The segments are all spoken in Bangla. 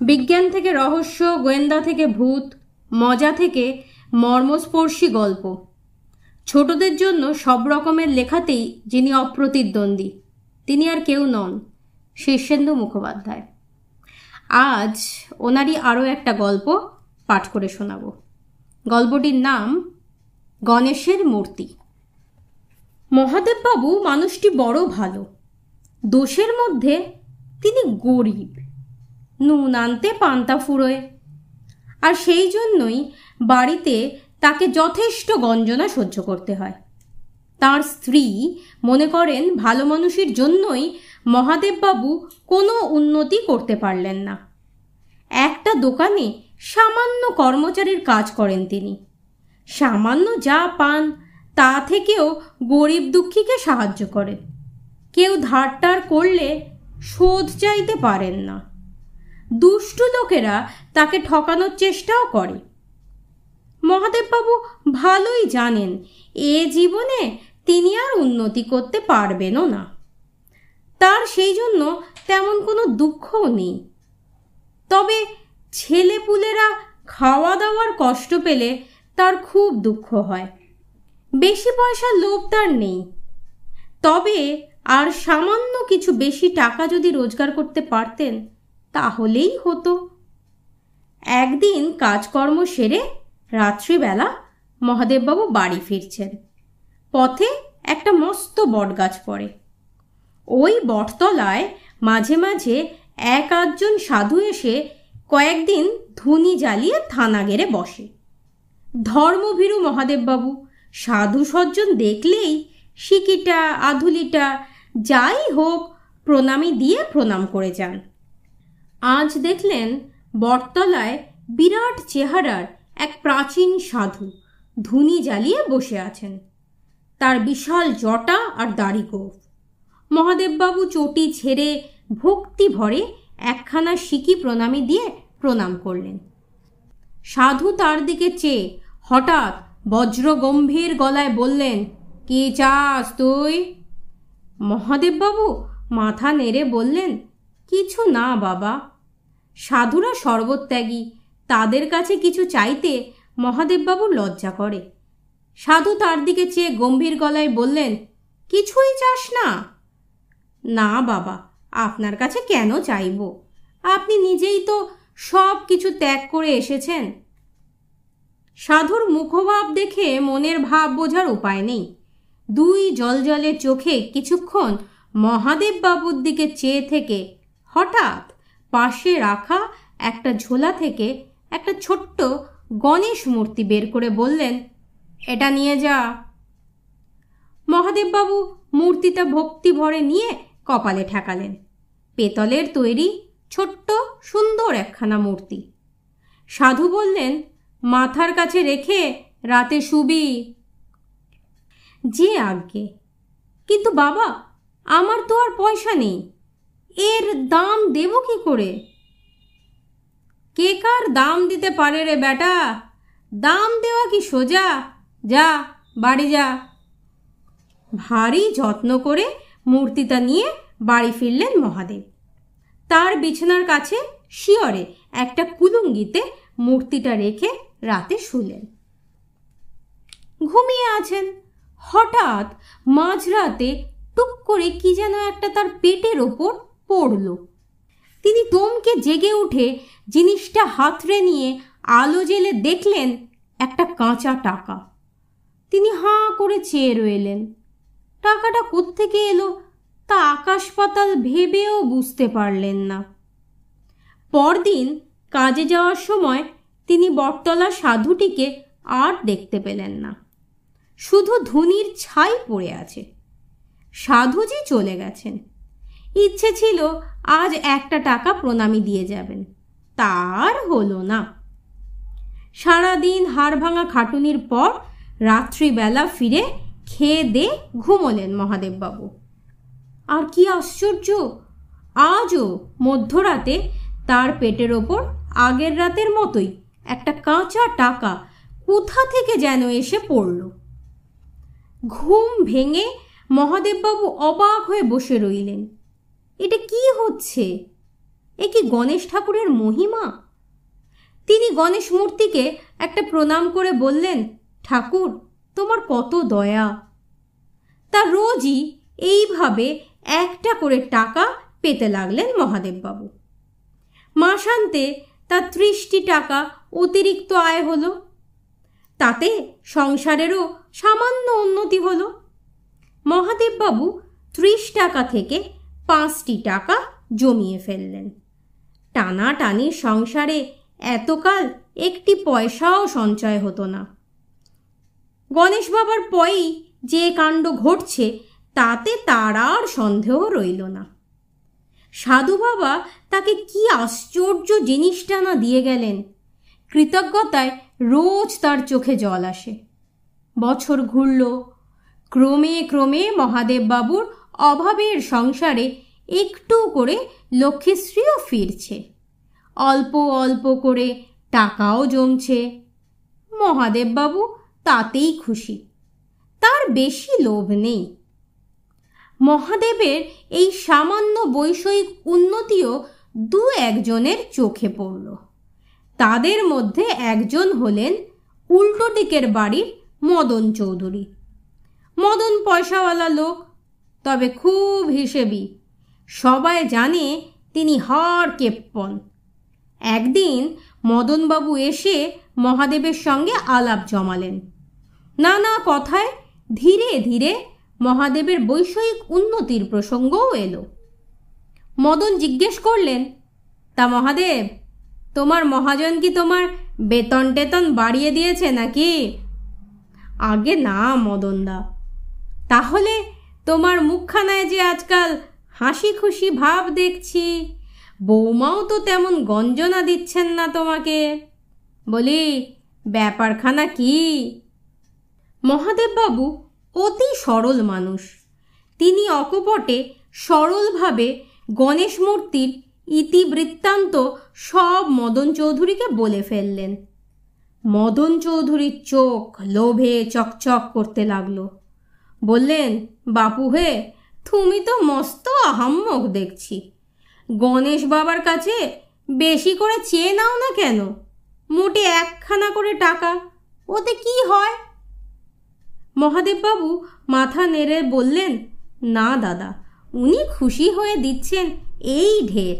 বিজ্ঞান থেকে রহস্য, গোয়েন্দা থেকে ভূত, মজা থেকে মর্মস্পর্শী গল্প। ছোটদের জন্য সব রকমের লেখাতেই যিনি অপ্রতিদ্বন্দ্বী, তিনি আর কেউ নন, শীর্ষেন্দু মুখোপাধ্যায়। আজ ওনারই আরও একটা গল্প পাঠ করে শোনাব। গল্পটির নাম গণেশের মূর্তি। মহাদেববাবু মানুষটি বড় ভালো। দোষের মধ্যে তিনি গরিব। নুন আনতে পান্তা ফুরোয়। আর সেই জন্যই বাড়িতে তাকে যথেষ্ট গঞ্জনা সহ্য করতে হয়। তার স্ত্রী মনে করেন ভালো মানুষের জন্যই মহাদেববাবু কোনো উন্নতি করতে পারলেন না। একটা দোকানে সামান্য কর্মচারীর কাজ করেন তিনি। সামান্য যা পান তা থেকেও গরিব দুঃখীকে সাহায্য করেন। কেউ ধারটার করলে শোধ চাইতে পারেন না। দুষ্টু লোকেরা তাকে ঠকানোর চেষ্টাও করে। মহাদেববাবু ভালোই জানেন, এ জীবনে তিনি আর উন্নতি করতে পারবেনও না। তার সেই জন্য তেমন কোনো দুঃখও নেই। তবে ছেলেপুলেরা খাওয়া দাওয়ার কষ্ট পেলে তার খুব দুঃখ হয়। বেশি পয়সার লোভ তার নেই। তবে আর সামান্য কিছু বেশি টাকা যদি রোজগার করতে পারতেন তাহলেই হতো। একদিন কাজকর্ম সেরে রাত্রিবেলা মহাদেববাবু বাড়ি ফিরছেন। পথে একটা মস্ত বটগাছ পড়ে। ওই বটতলায় মাঝে মাঝে এক আধজন সাধু এসে কয়েকদিন ধুনি জ্বালিয়ে থানা গেড়ে বসে। ধর্মভীরু মহাদেববাবু সাধু সজ্জন দেখলেই সিকিটা আধুলিটা যাই হোক প্রণামী দিয়ে প্রণাম করে যান। আজ দেখলেন বটতলায় বিরাট চেহারার এক প্রাচীন সাধু ধুনি জ্বালিয়ে বসে আছেন। তার বিশাল জটা আর দাড়ি গোফ। মহাদেববাবু চটি ছেড়ে ভক্তি ভরে একখানা সিকি প্রণামী দিয়ে প্রণাম করলেন। সাধু তার দিকে চেয়ে হঠাৎ বজ্র গম্ভীর গলায় বললেন, কি চাস তুই? মহাদেববাবু মাথা নেড়ে বললেন কিছু না, বাবা। সাধুরা সর্বত্যাগী। তাদের কাছে কিছু চাইতে মহাদেববাবুর লজ্জা করে। সাধু তার দিকে চেয়ে গম্ভীর গলায় বললেন, কিছুই চাস না? না, বাবা, আপনার কাছে কেন চাইব? আপনি নিজেই তো সব কিছু ত্যাগ করে এসেছেন। সাধুর মুখভাব দেখে মনের ভাব বোঝার উপায় নেই। দুই জলজলে চোখে কিছুক্ষণ মহাদেব বাবুর দিকে চেয়ে থেকে হঠাৎ পাশে রাখা একটা ঝোলা থেকে একটা ছোট্ট গণেশ মূর্তি বের করে বললেন, এটা নিয়ে যা। মহাদেববাবু মূর্তিটা ভক্তি ভরে নিয়ে কপালে ঠেকালেন। পেতলের তৈরি ছোট্ট সুন্দর একখানা মূর্তি। সাধু বললেন, মাথার কাছে রেখে রাতে শুবি। যে আজ্ঞে, কিন্তু বাবা, আমার তো আর পয়সা নেই। এর দাম দেব কি করে? কে কার দাম দিতে পারে রে বেটা দাম দেওয়া কি সোজা? যা, বাড়ি যা। ভারী যত্ন করে মূর্তিটা নিয়ে বাড়ি ফিরলেন মহাদেব। তার বিছানার কাছে শিয়রে একটা কুলুঙ্গিতে মূর্তিটা রেখে রাতে শুলেন। ঘুমিয়ে আছেন। হঠাৎ মাঝরাতে টুক করে কি যেন একটা তার পেটের ওপর পড়ল। তিনি তোমকে জেগে উঠে জিনিসটা হাতড়ে নিয়ে আলো জেলে দেখলেন একটা কাঁচা টাকা। তিনি হাঁ করে চেয়ে রইলেন। টাকাটা কোত্থেকে এলো তা আকাশ পাতাল ভেবেও বুঝতে পারলেন না। পরদিন কাজে যাওয়ার সময় তিনি বটতলা সাধুটিকে আর দেখতে পেলেন না। শুধু ধুনির ছাই পড়ে আছে। সাধুজি চলে গেছেন। ইচ্ছে ছিল আজ একটা টাকা প্রণামী দিয়ে যাবেন। তার হলো না। সারাদিন হাড় ভাঙা খাটুনির পর রাত্রিবেলা ফিরে খেয়ে দে ঘুমোলেন মহাদেববাবু। আর কি আশ্চর্য, আজও মধ্যরাতে তার পেটের ওপর আগের রাতের মতোই একটা কাঁচা টাকা কোথা থেকে যেন এসে পড়ল। ঘুম ভেঙে মহাদেববাবু অবাক হয়ে বসে রইলেন। এটা কি হচ্ছে? এ কি গণেশ ঠাকুরের মহিমা? তিনি গণেশ মূর্তিকে একটা প্রণাম করে বললেন, ঠাকুর, তোমার কত দয়া। তা রোজই এইভাবে একটা করে টাকা পেতে লাগলেন মহাদেববাবু। মাসান্তে তার ত্রিশটি টাকা অতিরিক্ত আয় হলো। তাতে সংসারেরও সামান্য উন্নতি হলো। মহাদেববাবু ত্রিশ টাকা থেকে পাঁচটি টাকা জমিয়ে ফেললেন। টানাটানির সংসারে এতকাল একটি পয়সাও সঞ্চয় হতো না। গণেশ বাবার পয়েই যে কাণ্ড ঘটছে, তাতে তার আর সন্দেহ রইল না। সাধু বাবা তাকে কি আশ্চর্য জিনিসটা না দিয়ে গেলেন। কৃতজ্ঞতায় রোজ তার চোখে জল আসে। বছর ঘুরল। ক্রমে ক্রমে মহাদেববাবুর অভাবের সংসারে একটু করে লক্ষ্মীশ্রীও ফিরছে। অল্প অল্প করে টাকাও জমছে। মহাদেববাবু তাতেই খুশি। তার বেশি লোভ নেই। মহাদেবের এই সামান্য বৈষয়িক উন্নতিও দু একজনের চোখে পড়ল। তাদের মধ্যে একজন হলেন উল্টো দিকের বাড়ির মদন চৌধুরী। মদন পয়সাওয়ালা লোক তবে খুব হিসেবি। সবাই জানে তিনি হর কেপ্পন। একদিন মদনবাবু এসে মহাদেবের সঙ্গে আলাপ জমালেন। নানা কথায় ধীরে ধীরে মহাদেবের বৈষয়িক উন্নতির প্রসঙ্গও এলো। মদন জিজ্ঞেস করলেন, তা মহাদেব, তোমার মহাজন কি তোমার বেতন টেতন বাড়িয়ে দিয়েছে নাকি? আগে না, মদনদা। তাহলে তোমার মুখখানায় যে আজকাল হাসি খুশি ভাব দেখছি, বৌমাও তো তেমন গঞ্জনা দিচ্ছেন না তোমাকে। বলি, ব্যাপারখানা কি? মহাদেববাবু অতি সরল মানুষ। তিনি অকপটে সরলভাবে গণেশ মূর্তির ইতিবৃত্তান্ত সব মদন চৌধুরীকে বলে ফেললেন। মদন চৌধুরীর চোখ লোভে চকচক করতে লাগল। বললেন, বাপু হে, তুমি তো মস্ত আহাম্মক দেখছি। গণেশ বাবার কাছে বেশি করে চেয়ে নাও না কেন? মোটে একখানা করে টাকা, ওতে কি হয়? মহাদেববাবু মাথা নেড়ে বললেন, না দাদা, উনি খুশি হয়ে দিচ্ছেন এই ঢের,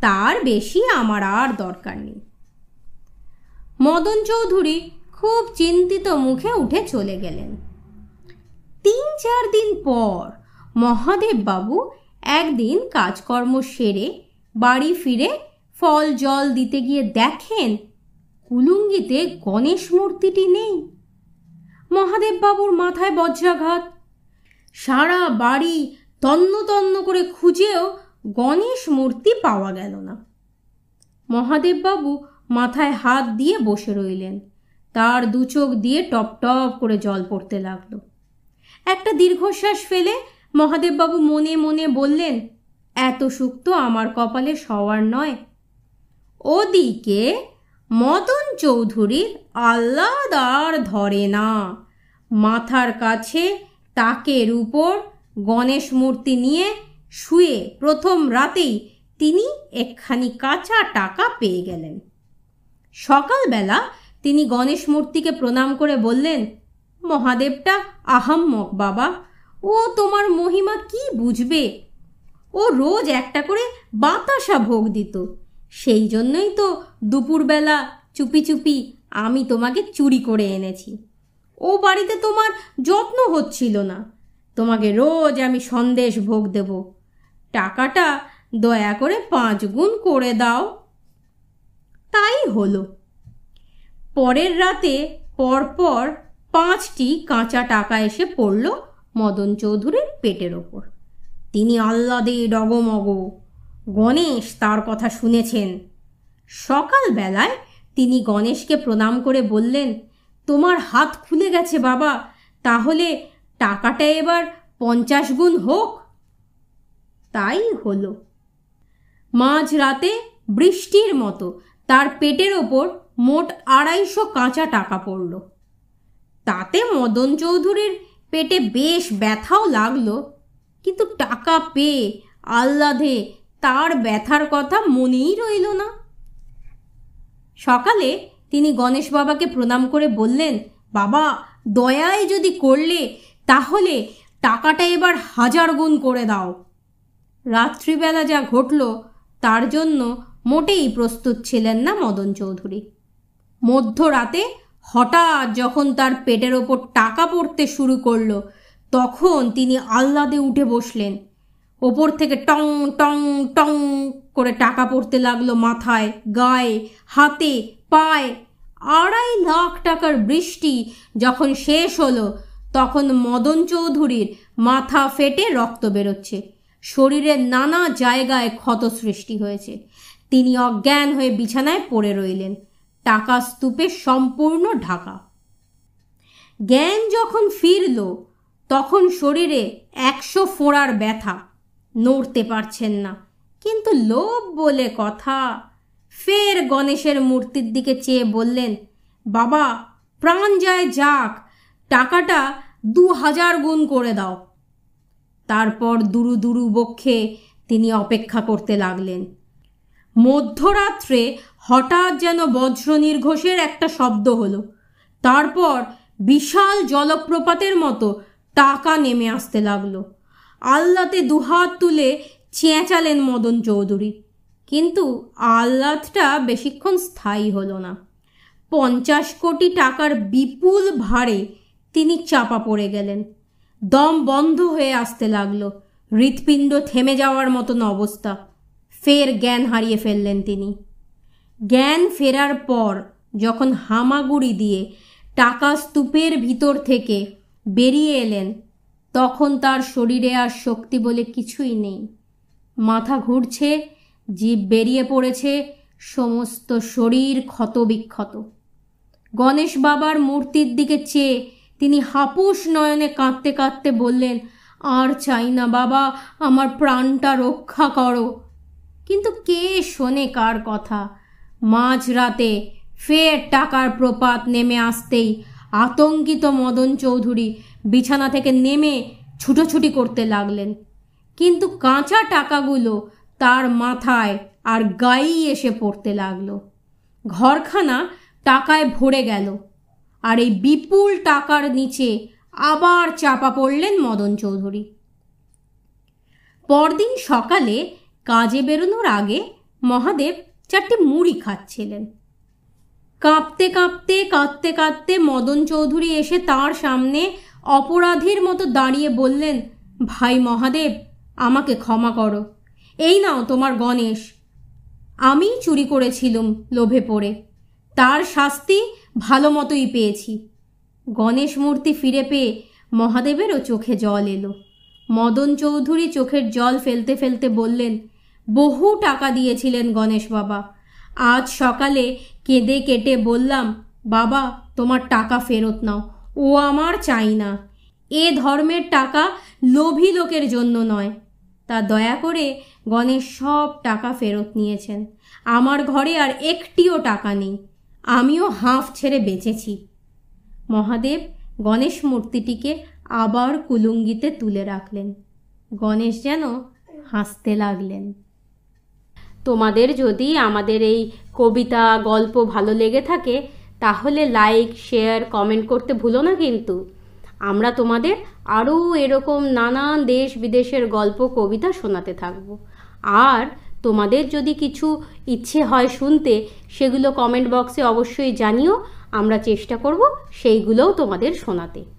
তার বেশি আমার আর দরকার নেই। মদন চৌধুরী খুব চিন্তিত মুখে উঠে চলে গেলেন। তিন চার দিন পর মহাদেববাবু একদিন কাজকর্ম সেরে বাড়ি ফিরে ফল জল দিতে গিয়ে দেখেন কুলুঙ্গিতে গণেশ মূর্তিটি নেই। মহাদেববাবুর মাথায় বজ্রাঘাত। সারা বাড়ি তন্ন তন্ন করে খুঁজেও গণেশ মূর্তি পাওয়া গেল না। মহাদেববাবু মাথায় হাত দিয়ে বসে রইলেন। তার দু চোখ দিয়ে টপ টপ করে জল পড়তে লাগল। একটা দীর্ঘশ্বাস ফেলে মহাদেববাবু মনে মনে বললেন, এত সুখ তো আমার কপালে সওয়ার নয়। ওদিকে মদন চৌধুরীর আল্লাদার ধরে না। মাথার কাছে তাকের উপর গণেশ মূর্তি নিয়ে শুয়ে প্রথম রাতেই তিনি একখানি কাঁচা টাকা পেয়ে গেলেন। সকালবেলা তিনি গণেশ মূর্তিকে প্রণাম করে বললেন মহাদেবটা আহাম্মক, বাবা। ও তোমার মহিমা কি বুঝবে? ও রোজ একটা করে বাতাসা ভোগ দিত। সেই জন্যই তো দুপুরবেলা চুপি চুপি আমি তোমাকে চুরি করে এনেছি। ও বাড়িতে তোমার যত্ন হচ্ছিল না। তোমাকে রোজ আমি সন্দেশ ভোগ দেব। টাকাটা দয়া করে পাঁচ গুণ করে দাও। তাই হলো। পরের রাতে পরপর পাঁচটি কাঁচা টাকা এসে পড়ল মদন চৌধুরীর পেটের ওপর। তিনি আহ্লাদে ডগমগ। গণেশ তার কথা শুনেছেন। সকালবেলায় তিনি গণেশকে প্রণাম করে বললেন, তোমার হাত খুলে গেছে বাবা, তাহলে টাকাটা এবার পঞ্চাশ গুণ হোক। তাই হলো। মাঝ রাতে বৃষ্টির মতো তার পেটের ওপর মোট আড়াইশো কাঁচা টাকা পড়ল। তাতে মদন চৌধুরীর পেটে বেশ ব্যথাও লাগল, কিন্তু টাকা পেয়ে আহ্লাদে তার ব্যথার কথা মনেই রইল না। সকালে তিনি গণেশ বাবাকে প্রণাম করে বললেন, বাবা, দয়ায় যদি করলে, তাহলে টাকাটা এবার হাজার গুণ করে দাও। রাত্রিবেলা যা ঘটল, তার জন্য মোটেই প্রস্তুত ছিলেন না মদন চৌধুরী। মধ্যরাতে হঠাৎ যখন তার পেটের ওপর টাকা পড়তে শুরু করল, তখন তিনি আহ্লাদে উঠে বসলেন। ওপর থেকে টং টং টং করে টাকা পড়তে লাগল মাথায়, গায়ে, হাতে, পায়ে। আড়াই লাখ টাকার বৃষ্টি যখন শেষ হলো, তখন মদন চৌধুরীর মাথা ফেটে রক্ত বেরোচ্ছে। শরীরের নানা জায়গায় ক্ষত সৃষ্টি হয়েছে। তিনি অজ্ঞান হয়ে বিছানায় পড়ে রইলেন। টাকা স্তূপে সম্পূর্ণ ঢাকা। জ্ঞান যখন ফিরল, তখন শরীরে একশো ফোঁড়ার ব্যথা। নড়তে পারছেন না। কিন্তু লোভ বলে কথা। ফের গণেশের মূর্তির দিকে চেয়ে বললেন, বাবা, প্রাণ যায় যাক, টাকাটা দু হাজার গুণ করে দাও। তারপর দুরু দুরু বক্ষে তিনি অপেক্ষা করতে লাগলেন। মধ্যরাত্রে হঠাৎ যেন বজ্র নির্ঘোষের একটা শব্দ হলো। তারপর বিশাল জলপ্রপাতের মতো টাকা নেমে আসতে লাগল। আল্লাতে দুহাত তুলে চেঁচালেন মদন চৌধুরী। কিন্তু আহ্লাদটা বেশিক্ষণ স্থায়ী হলো না। পঞ্চাশ কোটি টাকার বিপুল ভারে তিনি চাপা পড়ে গেলেন। দম বন্ধ হয়ে আসতে লাগল। হৃৎপিণ্ড থেমে যাওয়ার মতন অবস্থা। ফের জ্ঞান হারিয়ে ফেললেন তিনি। জ্ঞান ফেরার পর যখন হামাগুড়ি দিয়ে টাকা স্তূপের ভিতর থেকে বেরিয়ে এলেন, তখন তার শরীরে আর শক্তি বলে কিছুই নেই। মাথা ঘুরছে, জীব বেরিয়ে পড়েছে, সমস্ত শরীর ক্ষতবিক্ষত। গণেশ বাবার মূর্তির দিকে চেয়ে তিনি হাপুস নয়নে কাঁদতে কাঁদতে বললেন, আর চাই না বাবা, আমার প্রাণটা রক্ষা করো। কিন্তু কে শোনে কার কথা? মাঝরাতে ফের টাকার প্রপাত নেমে আসতেই আতঙ্কিত মদন চৌধুরী বিছানা থেকে নেমে ছুটোছুটি করতে লাগলেন। কিন্তু কাঁচা টাকাগুলো তার মাথায় আর গায়েই এসে পড়তে লাগল। ঘরখানা টাকায় ভরে গেল আর এই বিপুল টাকার নিচে আবার চাপা পড়লেন মদন চৌধুরী। পরদিন সকালে কাজে বেরোনোর আগে মহাদেব চারটে মুড়ি খাচ্ছিলেন। কাঁপতে কাঁপতে, কাঁদতে কাঁদতে মদন চৌধুরী এসে তার সামনে অপরাধীর মতো দাঁড়িয়ে বললেন, ভাই মহাদেব, আমাকে ক্ষমা করো। এই নাও তোমার গণেশ। আমি চুরি করেছিলুম লোভে পড়ে। তার শাস্তি ভালো মতোই পেয়েছি। গণেশ মূর্তি ফিরে পেয়ে মহাদেবেরও চোখে জল এলো। মদন চৌধুরী চোখের জল ফেলতে ফেলতে বললেন বহু টাকা দিয়েছিলেন গণেশ বাবা। আজ সকালে কেঁদে কেটে বললাম, বাবা, তোমার টাকা ফেরত নাও। ও আমার চাই না। এ ধর্মের টাকা লোভী লোকের জন্য নয় তা দয়া করে গণেশ সব টাকা ফেরত নিয়েছেন। আমার ঘরে আর একটিও টাকা নেই। আমিও হাঁফ ছেড়ে বেঁচেছি। মহাদেব গণেশ মূর্তিটিকে আবার কুলুঙ্গিতে তুলে রাখলেন। গণেশ যেন হাসতে লাগলেন। তোমাদের যদি আমাদের এই কবিতা, গল্প ভালো লেগে থাকে, তাহলে লাইক শেয়ার কমেন্ট করতে ভুলো না কিন্তু। আমরা তোমাদের আরও এরকম নানান দেশ বিদেশের গল্প, কবিতা শোনাতে থাকব। আর তোমাদের যদি কিছু ইচ্ছে হয় শুনতে, সেগুলো কমেন্ট বক্সে অবশ্যই জানিও। আমরা চেষ্টা করব সেইগুলোও তোমাদের শোনাতে।